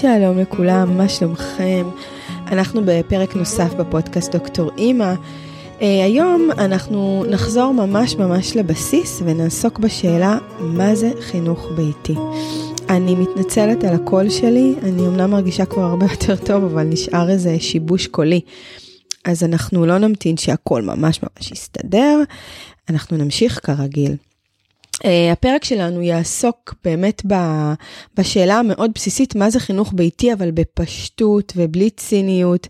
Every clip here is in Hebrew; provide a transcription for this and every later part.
שלום לכולם, מה שלומכם? אנחנו בפרק נוסף בפודקאסט דוקטור אימא. Uh, היום אנחנו נחזור ממש ממש לבסיס ונעסוק בשאלה מה זה חינוך ביתי. אני מתנצלת על הקול שלי, אני אמנם מרגישה כבר הרבה יותר טוב, אבל נשאר איזה שיבוש קולי. אז אנחנו לא נמתין שהקול ממש ממש יסתדר, אנחנו נמשיך כרגיל. Uh, הפרק שלנו יעסוק באמת בשאלה המאוד בסיסית, מה זה חינוך ביתי, אבל בפשטות ובלי ציניות.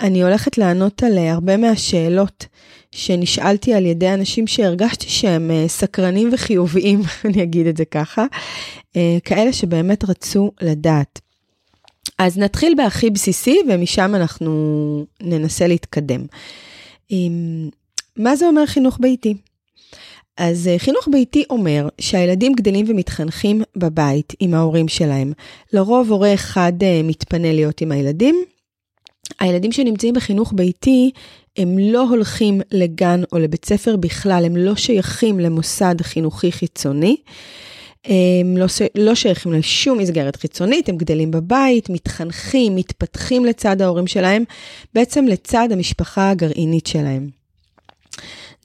אני הולכת לענות על uh, הרבה מהשאלות שנשאלתי על ידי אנשים שהרגשתי שהם uh, סקרנים וחיוביים, אני אגיד את זה ככה, כאלה שבאמת רצו לדעת. אז נתחיל בהכי בסיסי, ומשם אנחנו ננסה להתקדם. מה זה אומר חינוך ביתי? אז אה, חינוך ביתי אומר שהילדים גדלים ומתחנכים בבית עם ההורים שלהם. לרוב הורה אחד אה, מתפנה להיות עם הילדים. הילדים שנמצאים בחינוך ביתי, הם לא הולכים לגן או לבית ספר בכלל, הם לא שייכים למוסד חינוכי חיצוני. הם לא, לא שייכים לשום מסגרת חיצונית, הם גדלים בבית, מתחנכים, מתפתחים לצד ההורים שלהם, בעצם לצד המשפחה הגרעינית שלהם.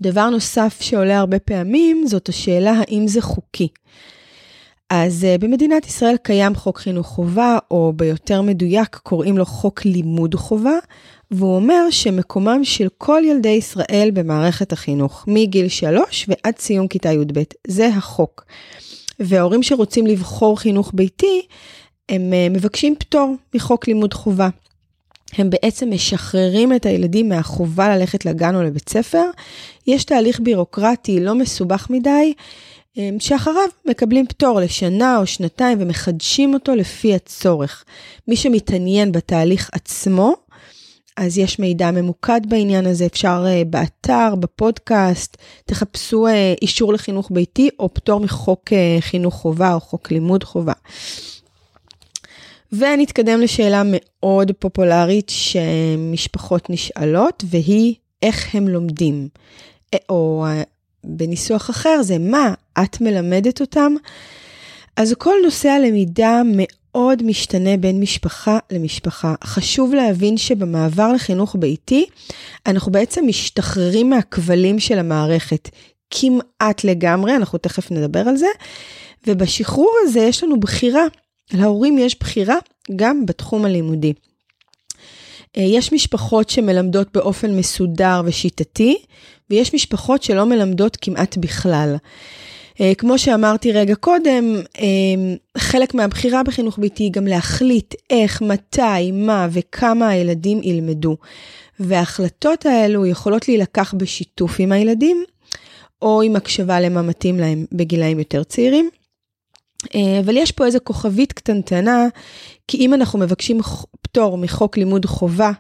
דבר נוסף שעולה הרבה פעמים זאת השאלה האם זה חוקי. אז uh, במדינת ישראל קיים חוק חינוך חובה, או ביותר מדויק קוראים לו חוק לימוד חובה, והוא אומר שמקומם של כל ילדי ישראל במערכת החינוך, מגיל שלוש ועד סיום כיתה י"ב, זה החוק. וההורים שרוצים לבחור חינוך ביתי, הם uh, מבקשים פטור מחוק לימוד חובה. הם בעצם משחררים את הילדים מהחובה ללכת לגן או לבית ספר. יש תהליך בירוקרטי לא מסובך מדי, אמ, שאחריו מקבלים פטור לשנה או שנתיים ומחדשים אותו לפי הצורך. מי שמתעניין בתהליך עצמו, אז יש מידע ממוקד בעניין הזה, אפשר uh, באתר, בפודקאסט, תחפשו uh, אישור לחינוך ביתי או פטור מחוק uh, חינוך חובה או חוק לימוד חובה. ונתקדם לשאלה מאוד פופולרית שמשפחות נשאלות, והיא איך הם לומדים. או בניסוח אחר זה מה, את מלמדת אותם? אז כל נושא הלמידה מאוד משתנה בין משפחה למשפחה. חשוב להבין שבמעבר לחינוך ביתי, אנחנו בעצם משתחררים מהכבלים של המערכת. כמעט לגמרי, אנחנו תכף נדבר על זה. ובשחרור הזה יש לנו בחירה. להורים יש בחירה גם בתחום הלימודי. אה, יש משפחות שמלמדות באופן מסודר ושיטתי, ויש משפחות שלא מלמדות כמעט בכלל. אה, כמו שאמרתי רגע קודם, אה, חלק מהבחירה בחינוך ביתי היא גם להחליט איך, מתי, מה וכמה הילדים ילמדו. וההחלטות האלו יכולות להילקח בשיתוף עם הילדים, או עם הקשבה למה מתאים להם בגילאים יותר צעירים. אה, אבל יש פה איזה כוכבית קטנטנה, כי אם אנחנו מבקשים פטור מחוק לימוד חובה,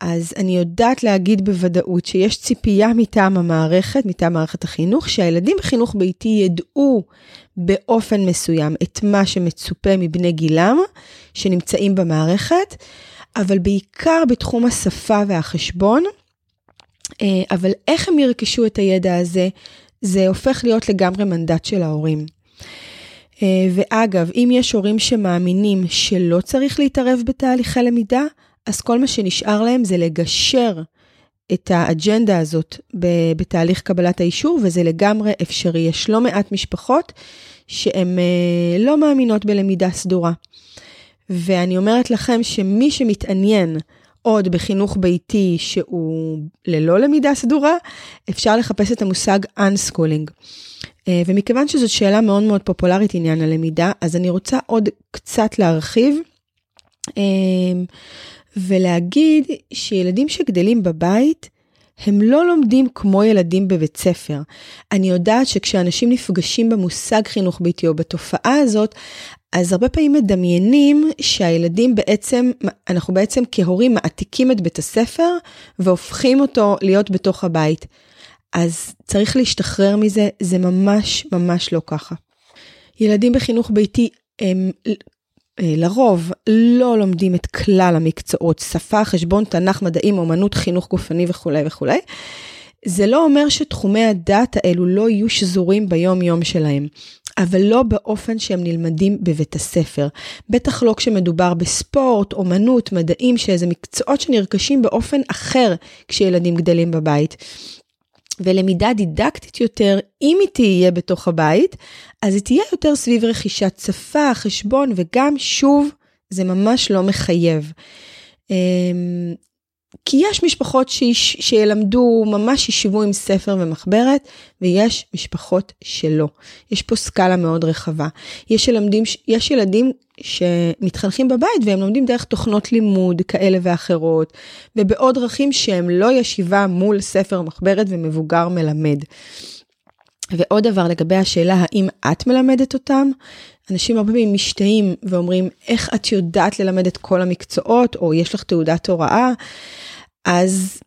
אז אני יודעת להגיד בוודאות שיש ציפייה מטעם המערכת, מטעם מערכת החינוך, שהילדים בחינוך ביתי ידעו באופן מסוים את מה שמצופה מבני גילם שנמצאים במערכת, אבל בעיקר בתחום השפה והחשבון. אה, אבל איך הם ירכשו את הידע הזה, זה הופך להיות לגמרי מנדט של ההורים. אה, ואגב, אם יש הורים שמאמינים שלא צריך להתערב בתהליכי למידה, אז כל מה שנשאר להם זה לגשר את האג'נדה הזאת בתהליך קבלת האישור, וזה לגמרי אפשרי. יש לא מעט משפחות שהן אה, לא מאמינות בלמידה סדורה. ואני אומרת לכם שמי שמתעניין עוד בחינוך ביתי שהוא ללא למידה סדורה, אפשר לחפש את המושג Unschooling. אה, ומכיוון שזאת שאלה מאוד מאוד פופולרית עניין הלמידה, אז אני רוצה עוד קצת להרחיב אה, ולהגיד שילדים שגדלים בבית, הם לא לומדים כמו ילדים בבית ספר. אני יודעת שכשאנשים נפגשים במושג חינוך ביתי או בתופעה הזאת, אז הרבה פעמים מדמיינים שהילדים בעצם, אנחנו בעצם כהורים מעתיקים את בית הספר והופכים אותו להיות בתוך הבית. אז צריך להשתחרר מזה, זה ממש ממש לא ככה. ילדים בחינוך ביתי הם אה, לרוב לא לומדים את כלל המקצועות, שפה, חשבון, תנ"ך, מדעים, אומנות, חינוך גופני וכולי וכולי. זה לא אומר שתחומי הדת האלו לא יהיו שזורים ביום יום שלהם. אבל לא באופן שהם נלמדים בבית הספר. בטח לא כשמדובר בספורט, אומנות, מדעים, שזה מקצועות שנרכשים באופן אחר כשילדים גדלים בבית. ולמידה דידקטית יותר, אם היא תהיה בתוך הבית, אז היא תהיה יותר סביב רכישת שפה, חשבון, וגם, שוב, זה ממש לא מחייב. כי יש משפחות שיש, שילמדו, ממש ישבו עם ספר ומחברת, ויש משפחות שלא. יש פה סקאלה מאוד רחבה. יש ילדים, יש ילדים שמתחנכים בבית והם לומדים דרך תוכנות לימוד כאלה ואחרות, ובעוד דרכים שהם לא ישיבה מול ספר מחברת ומבוגר מלמד. ועוד דבר לגבי השאלה האם את מלמדת אותם, אנשים הרבה פעמים משתאים ואומרים איך את יודעת ללמד את כל המקצועות או יש לך תעודת הוראה. אז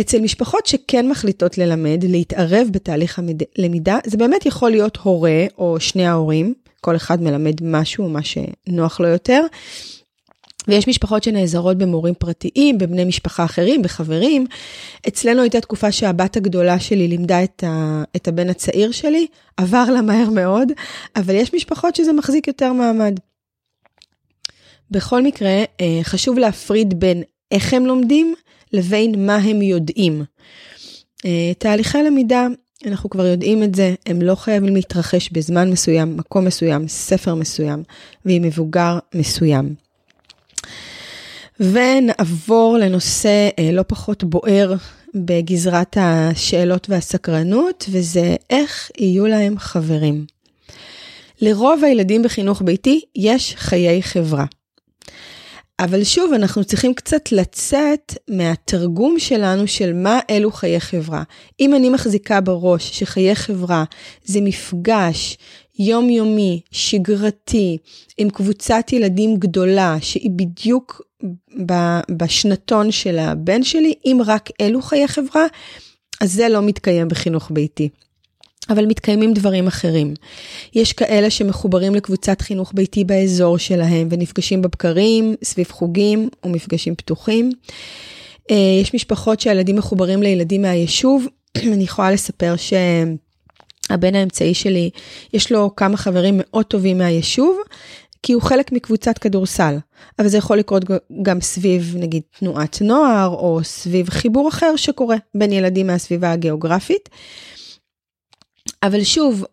אצל משפחות שכן מחליטות ללמד, להתערב בתהליך הלמידה, זה באמת יכול להיות הורה או שני ההורים, כל אחד מלמד משהו, מה שנוח לו יותר. ויש משפחות שנעזרות במורים פרטיים, בבני משפחה אחרים, בחברים. אצלנו הייתה תקופה שהבת הגדולה שלי לימדה את, ה, את הבן הצעיר שלי, עבר לה מהר מאוד, אבל יש משפחות שזה מחזיק יותר מעמד. בכל מקרה, אה, חשוב להפריד בין איך הם לומדים לבין מה הם יודעים. אה, תהליכי למידה, אנחנו כבר יודעים את זה, הם לא חייבים להתרחש בזמן מסוים, מקום מסוים, ספר מסוים, ועם מבוגר מסוים. ונעבור לנושא אה, לא פחות בוער בגזרת השאלות והסקרנות, וזה איך יהיו להם חברים. לרוב הילדים בחינוך ביתי יש חיי חברה. אבל שוב, אנחנו צריכים קצת לצאת מהתרגום שלנו של מה אלו חיי חברה. אם אני מחזיקה בראש שחיי חברה זה מפגש יומיומי, שגרתי, עם קבוצת ילדים גדולה, שהיא בדיוק בשנתון של הבן שלי, אם רק אלו חיי חברה, אז זה לא מתקיים בחינוך ביתי. אבל מתקיימים דברים אחרים. יש כאלה שמחוברים לקבוצת חינוך ביתי באזור שלהם ונפגשים בבקרים, סביב חוגים ומפגשים פתוחים. אה, יש משפחות שהילדים מחוברים לילדים מהיישוב. אני יכולה לספר שהבן האמצעי שלי, יש לו כמה חברים מאוד טובים מהיישוב, כי הוא חלק מקבוצת כדורסל. אבל זה יכול לקרות גם סביב נגיד תנועת נוער, או סביב חיבור אחר שקורה בין ילדים מהסביבה הגיאוגרפית. אבל שוב,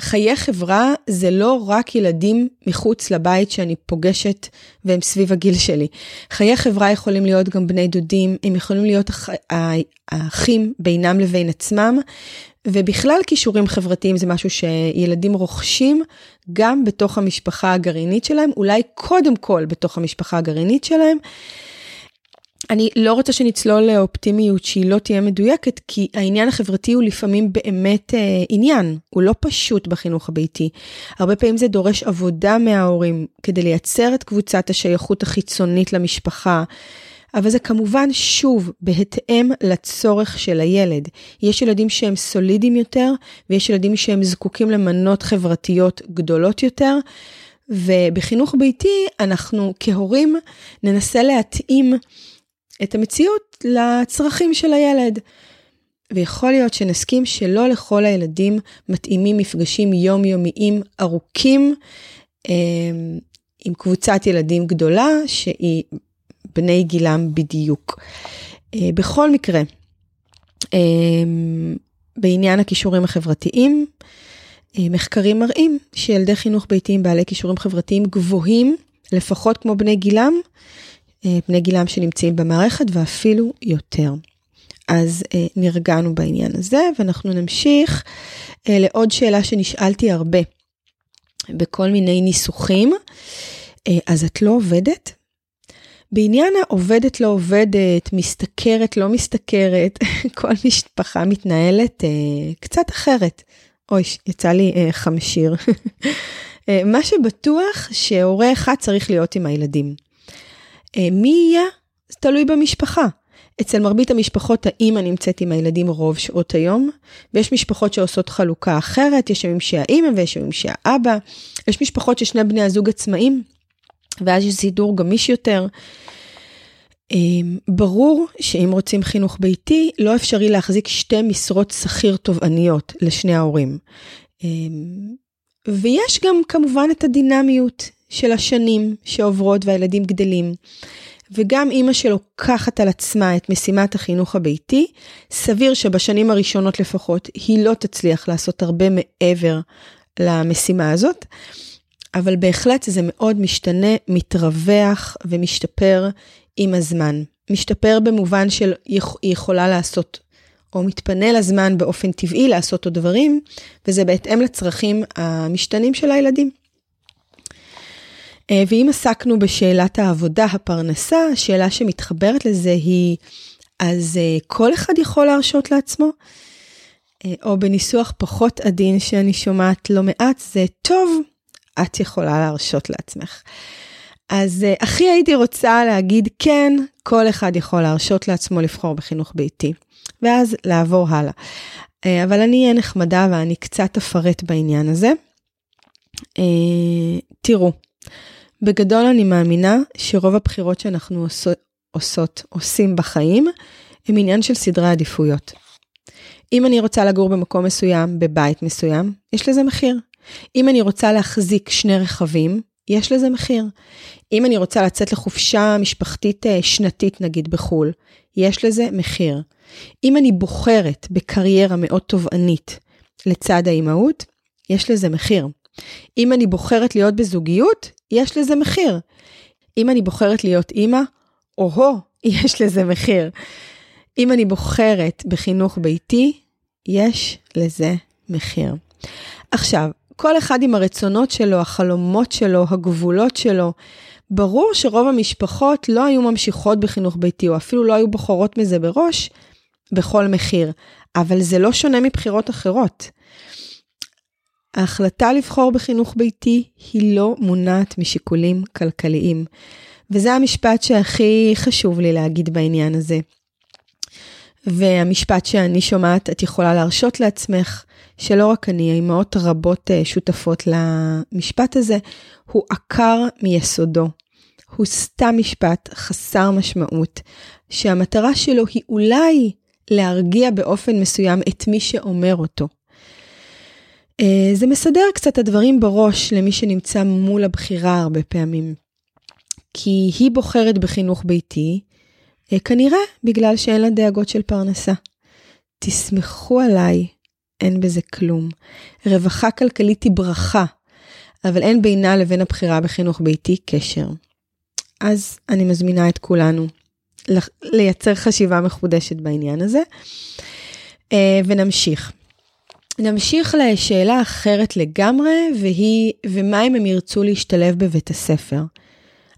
חיי חברה זה לא רק ילדים מחוץ לבית שאני פוגשת והם סביב הגיל שלי. חיי חברה יכולים להיות גם בני דודים, הם יכולים להיות האחים בינם לבין עצמם, ובכלל כישורים חברתיים זה משהו שילדים רוכשים גם בתוך המשפחה הגרעינית שלהם, אולי קודם כל בתוך המשפחה הגרעינית שלהם. אני לא רוצה שנצלול לאופטימיות שהיא לא תהיה מדויקת, כי העניין החברתי הוא לפעמים באמת אה, עניין, הוא לא פשוט בחינוך הביתי. הרבה פעמים זה דורש עבודה מההורים כדי לייצר את קבוצת השייכות החיצונית למשפחה. אבל זה כמובן שוב בהתאם לצורך של הילד. יש ילדים שהם סולידיים יותר, ויש ילדים שהם זקוקים למנות חברתיות גדולות יותר. ובחינוך ביתי אנחנו כהורים ננסה להתאים את המציאות לצרכים של הילד. ויכול להיות שנסכים שלא לכל הילדים מתאימים מפגשים יומיומיים ארוכים אה, עם קבוצת ילדים גדולה שהיא בני גילם בדיוק. אה, בכל מקרה, אה, בעניין הכישורים החברתיים, מחקרים מראים שילדי חינוך ביתיים בעלי כישורים חברתיים גבוהים, לפחות כמו בני גילם, אה, בני גילם שנמצאים במערכת ואפילו יותר. אז אה, נרגענו בעניין הזה ואנחנו נמשיך אה, לעוד שאלה שנשאלתי הרבה בכל מיני ניסוחים. אז את לא עובדת? בעניין העובדת לא עובדת, משתכרת לא משתכרת, כל משפחה מתנהלת קצת אחרת. אוי, יצא לי חמשיר. מה שבטוח שהורה אחד צריך להיות עם הילדים. אה, מי יהיה? זה תלוי במשפחה. אצל מרבית המשפחות האימא נמצאת עם הילדים רוב שעות היום, ויש משפחות שעושות חלוקה אחרת, יש ימים שהאימא ויש ימים שהאבא, יש משפחות ששני בני הזוג עצמאים, ואז יש סידור גמיש יותר. אה, ברור שאם רוצים חינוך ביתי, לא אפשרי להחזיק שתי משרות שכיר תובעניות לשני ההורים. אה, ויש גם כמובן את הדינמיות של השנים שעוברות והילדים גדלים. וגם אימא שלוקחת על עצמה את משימת החינוך הביתי, סביר שבשנים הראשונות לפחות היא לא תצליח לעשות הרבה מעבר למשימה הזאת, אבל בהחלט זה מאוד משתנה, מתרווח ומשתפר עם הזמן. משתפר במובן של היא יכולה לעשות, או מתפנה לזמן באופן טבעי לעשות עוד דברים, וזה בהתאם לצרכים המשתנים של הילדים. אה, ואם עסקנו בשאלת העבודה, הפרנסה, השאלה שמתחברת לזה היא, אז אה, כל אחד יכול להרשות לעצמו? אה, או בניסוח פחות עדין שאני שומעת לא מעט, זה טוב, את יכולה להרשות לעצמך. אז הכי הייתי רוצה להגיד, כן, כל אחד יכול להרשות לעצמו לבחור בחינוך ביתי, ואז לעבור הלאה. אבל אני אהיה נחמדה ואני קצת אפרט בעניין הזה. תראו, בגדול אני מאמינה שרוב הבחירות שאנחנו עושות, עושות, עושים בחיים, הם עניין של סדרי עדיפויות. אם אני רוצה לגור במקום מסוים, בבית מסוים, יש לזה מחיר. אם אני רוצה להחזיק שני רכבים, יש לזה מחיר. אם אני רוצה לצאת לחופשה משפחתית אה, שנתית, נגיד בחו"ל, יש לזה מחיר. אם אני בוחרת בקריירה מאוד תובענית לצד האימהות, יש לזה מחיר. אם אני בוחרת להיות בזוגיות, יש לזה מחיר. אם אני בוחרת להיות אימא, או-הו, יש לזה מחיר. אם אני בוחרת בחינוך ביתי, יש לזה מחיר. עכשיו, כל אחד עם הרצונות שלו, החלומות שלו, הגבולות שלו. ברור שרוב המשפחות לא היו ממשיכות בחינוך ביתי, או אפילו לא היו בוחרות מזה בראש, בכל מחיר. אבל זה לא שונה מבחירות אחרות. ההחלטה לבחור בחינוך ביתי היא לא מונעת משיקולים כלכליים. וזה המשפט שהכי חשוב לי להגיד בעניין הזה. והמשפט שאני שומעת, את יכולה להרשות לעצמך, שלא רק אני, האמהות רבות אה, שותפות למשפט הזה, הוא עקר מיסודו. הוא סתם משפט חסר משמעות, שהמטרה שלו היא אולי להרגיע באופן מסוים את מי שאומר אותו. אה, זה מסדר קצת הדברים בראש למי שנמצא מול הבחירה הרבה פעמים. כי היא בוחרת בחינוך ביתי, אה, כנראה בגלל שאין לה דאגות של פרנסה. תסמכו עליי, אין בזה כלום. רווחה כלכלית היא ברכה, אבל אין בינה לבין הבחירה בחינוך ביתי קשר. אז אני מזמינה את כולנו לייצר חשיבה מחודשת בעניין הזה, אה, ונמשיך. נמשיך לשאלה אחרת לגמרי, והיא, ומה אם הם ירצו להשתלב בבית הספר?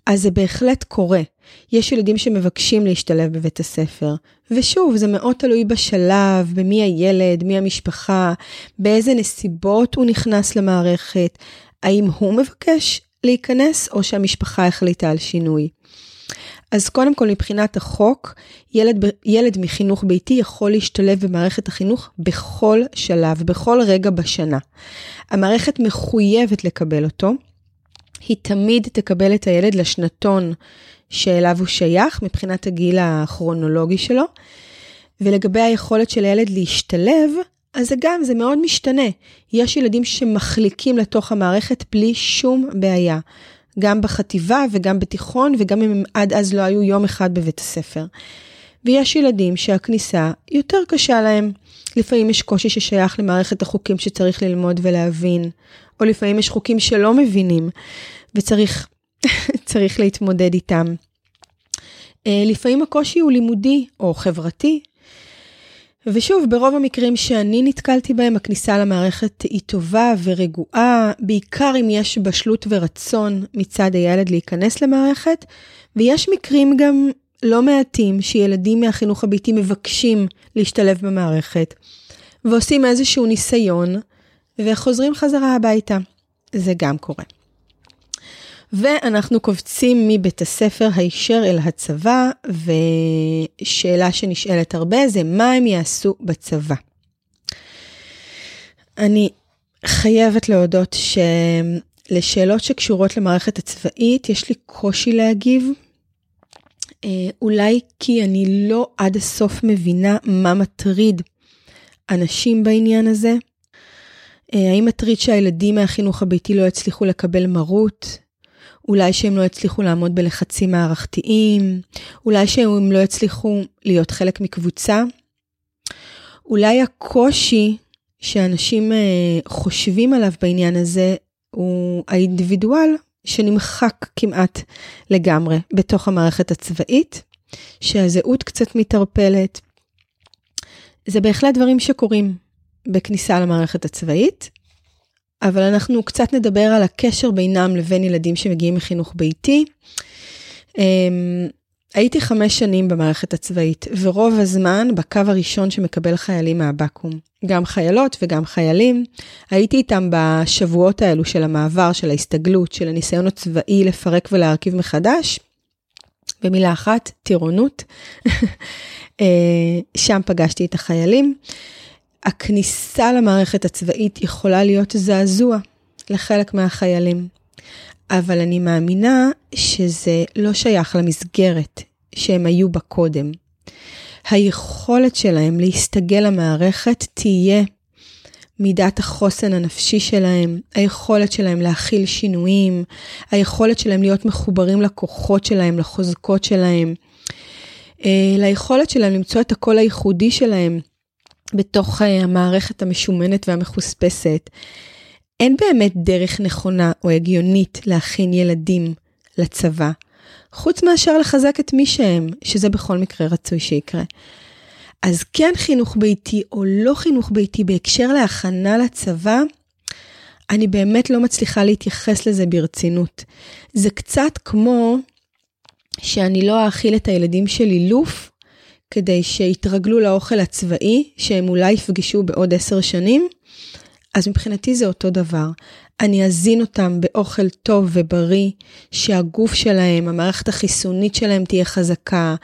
אז זה בהחלט קורה. יש ילדים שמבקשים להשתלב בבית הספר. ושוב, זה מאוד תלוי בשלב, במי הילד, מי המשפחה, באיזה נסיבות הוא נכנס למערכת, האם הוא מבקש להיכנס או שהמשפחה החליטה על שינוי. אז קודם כל, מבחינת החוק, ילד, ילד מחינוך ביתי יכול להשתלב במערכת החינוך בכל שלב, בכל רגע בשנה. המערכת מחויבת לקבל אותו. היא תמיד תקבל את הילד לשנתון שאליו הוא שייך, מבחינת הגיל הכרונולוגי שלו. ולגבי היכולת של הילד להשתלב, אז זה גם, זה מאוד משתנה. יש ילדים שמחליקים לתוך המערכת בלי שום בעיה. גם בחטיבה וגם בתיכון, וגם אם הם עד אז לא היו יום אחד בבית הספר. ויש ילדים שהכניסה יותר קשה להם. לפעמים יש קושי ששייך למערכת החוקים שצריך ללמוד ולהבין, או לפעמים יש חוקים שלא מבינים, וצריך צריך להתמודד איתם. אה, לפעמים הקושי הוא לימודי או חברתי, ושוב, ברוב המקרים שאני נתקלתי בהם, הכניסה למערכת היא טובה ורגועה, בעיקר אם יש בשלות ורצון מצד הילד להיכנס למערכת, ויש מקרים גם לא מעטים שילדים מהחינוך הביתי מבקשים להשתלב במערכת, ועושים איזשהו ניסיון, וחוזרים חזרה הביתה. זה גם קורה. ואנחנו קובצים מבית הספר הישר אל הצבא, ושאלה שנשאלת הרבה זה מה הם יעשו בצבא. אני חייבת להודות שלשאלות שקשורות למערכת הצבאית יש לי קושי להגיב. אה, אולי כי אני לא עד הסוף מבינה מה מטריד אנשים בעניין הזה. אה, האם מטריד שהילדים מהחינוך הביתי לא יצליחו לקבל מרות? אולי שהם לא יצליחו לעמוד בלחצים מערכתיים? אולי שהם לא יצליחו להיות חלק מקבוצה? אולי הקושי שאנשים אה, חושבים עליו בעניין הזה הוא האינדיבידואל שנמחק כמעט לגמרי בתוך המערכת הצבאית, שהזהות קצת מתערפלת. זה בהחלט דברים שקורים בכניסה למערכת הצבאית, אבל אנחנו קצת נדבר על הקשר בינם לבין ילדים שמגיעים מחינוך ביתי. אמ, הייתי חמש שנים במערכת הצבאית, ורוב הזמן בקו הראשון שמקבל חיילים מהבקו"ם. גם חיילות וגם חיילים. הייתי איתם בשבועות האלו של המעבר, של ההסתגלות, של הניסיון הצבאי לפרק ולהרכיב מחדש. במילה אחת, טירונות. אה, שם פגשתי את החיילים. הכניסה למערכת הצבאית יכולה להיות זעזוע לחלק מהחיילים. אבל אני מאמינה שזה לא שייך למסגרת שהם היו בה קודם. היכולת שלהם להסתגל למערכת תהיה מידת החוסן הנפשי שלהם, היכולת שלהם להכיל שינויים, היכולת שלהם להיות מחוברים לכוחות שלהם, לחוזקות שלהם, אה, ליכולת שלהם למצוא את הקול הייחודי שלהם בתוך אה, המערכת המשומנת והמחוספסת. אין באמת דרך נכונה או הגיונית להכין ילדים לצבא, חוץ מאשר לחזק את מי שהם, שזה בכל מקרה רצוי שיקרה. אז כן חינוך ביתי או לא חינוך ביתי בהקשר להכנה לצבא, אני באמת לא מצליחה להתייחס לזה ברצינות. זה קצת כמו שאני לא אאכיל את הילדים שלי לוף כדי שיתרגלו לאוכל הצבאי, שהם אולי יפגשו בעוד עשר שנים, אז מבחינתי זה אותו דבר. אני אזין אותם באוכל טוב ובריא, שהגוף שלהם, המערכת החיסונית שלהם תהיה חזקה,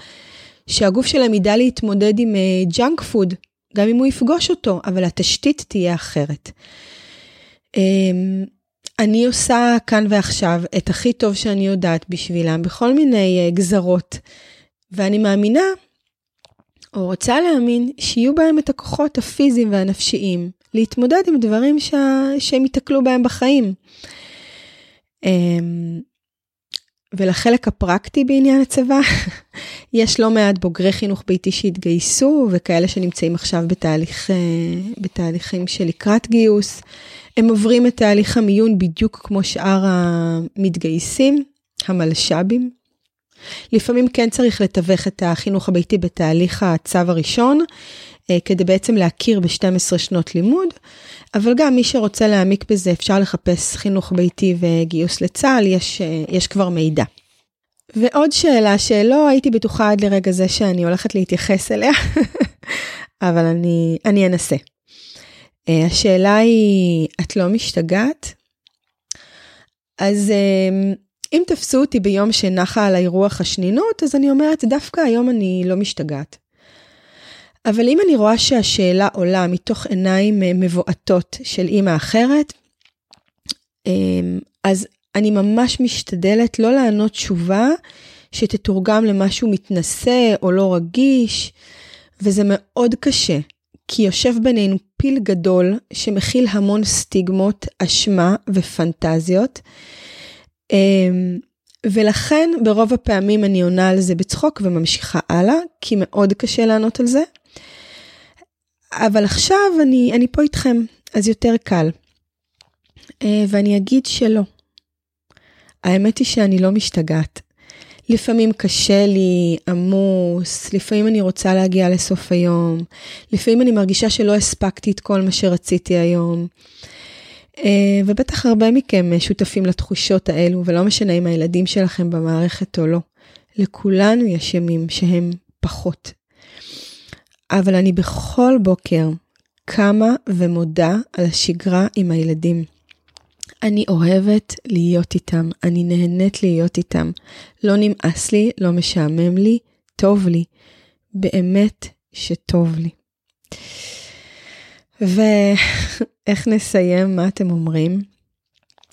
שהגוף שלהם ידע להתמודד עם junk uh, food, גם אם הוא יפגוש אותו, אבל התשתית תהיה אחרת. Um, אני עושה כאן ועכשיו את הכי טוב שאני יודעת בשבילם בכל מיני uh, גזרות, ואני מאמינה, או רוצה להאמין, שיהיו בהם את הכוחות הפיזיים והנפשיים להתמודד עם דברים ש... שהם ייתקלו בהם בחיים. אמ, ולחלק הפרקטי בעניין הצבא, יש לא מעט בוגרי חינוך ביתי שהתגייסו וכאלה שנמצאים עכשיו בתהליך, אה, בתהליכים של לקראת גיוס. הם עוברים את תהליך המיון בדיוק כמו שאר המתגייסים, המלש"בים. לפעמים כן צריך לתווך את החינוך הביתי בתהליך הצו הראשון, אה, כדי בעצם להכיר ב-12 שנות לימוד, אבל גם מי שרוצה להעמיק בזה אפשר לחפש חינוך ביתי וגיוס לצה"ל, יש, אה, יש כבר מידע. ועוד שאלה שלא הייתי בטוחה עד לרגע זה שאני הולכת להתייחס אליה, אבל אני, אני אנסה. אה, השאלה היא, את לא משתגעת? אז אם תפסו אותי ביום שנחה על האירוח השנינות, אז אני אומרת, דווקא היום אני לא משתגעת. אבל אם אני רואה שהשאלה עולה מתוך עיניים אה, מבועטות של אימא אחרת, אמ, אז אני ממש משתדלת לא לענות תשובה שתתורגם למשהו מתנשא או לא רגיש, וזה מאוד קשה, כי יושב בינינו פיל גדול שמכיל המון סטיגמות, אשמה ופנטזיות. אמ, ולכן ברוב הפעמים אני עונה על זה בצחוק וממשיכה הלאה, כי מאוד קשה לענות על זה. אבל עכשיו אני, אני פה איתכם, אז יותר קל. אה, ואני אגיד שלא. האמת היא שאני לא משתגעת. לפעמים קשה לי, עמוס, לפעמים אני רוצה להגיע לסוף היום, לפעמים אני מרגישה שלא הספקתי את כל מה שרציתי היום. אה, ובטח הרבה מכם שותפים לתחושות האלו, ולא משנה אם הילדים שלכם במערכת או לא. לכולנו יש ימים שהם פחות. אבל אני בכל בוקר קמה ומודה על השגרה עם הילדים. אני אוהבת להיות איתם, אני נהנית להיות איתם. לא נמאס לי, לא משעמם לי, טוב לי. באמת שטוב לי. ואיך נסיים? מה אתם אומרים?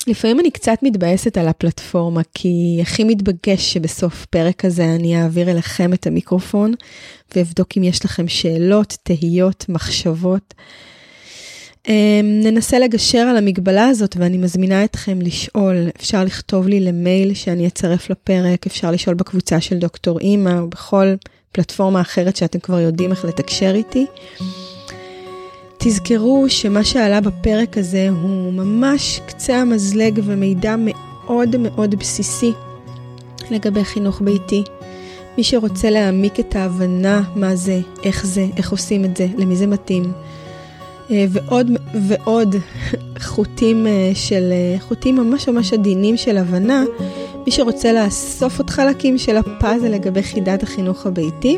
לפעמים אני קצת מתבאסת על הפלטפורמה, כי הכי מתבקש שבסוף פרק כזה אני אעביר אליכם את המיקרופון, ואבדוק אם יש לכם שאלות, תהיות, מחשבות. אמ, ננסה לגשר על המגבלה הזאת ואני מזמינה אתכם לשאול, אפשר לכתוב לי למייל שאני אצרף לפרק, אפשר לשאול בקבוצה של דוקטור אימא או בכל פלטפורמה אחרת שאתם כבר יודעים איך לתקשר איתי. תזכרו שמה שעלה בפרק הזה הוא ממש קצה המזלג ומידע מאוד מאוד בסיסי לגבי חינוך ביתי. מי שרוצה להעמיק את ההבנה מה זה, איך זה, איך עושים את זה, למי זה מתאים. אה, ועוד ועוד חוטים אה, של, אה, חוטים ממש ממש עדינים של הבנה, מי שרוצה לאסוף עוד חלקים של הפאזל לגבי חידת החינוך הביתי,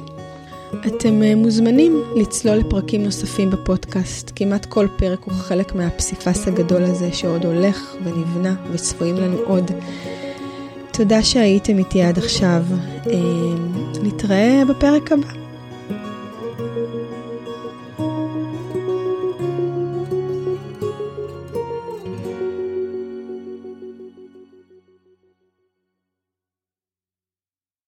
אתם מוזמנים לצלול לפרקים נוספים בפודקאסט. כמעט כל פרק הוא חלק מהפסיפס הגדול הזה שעוד הולך ונבנה וצפויים לנו עוד. תודה שהייתם איתי עד עכשיו. נתראה בפרק הבא.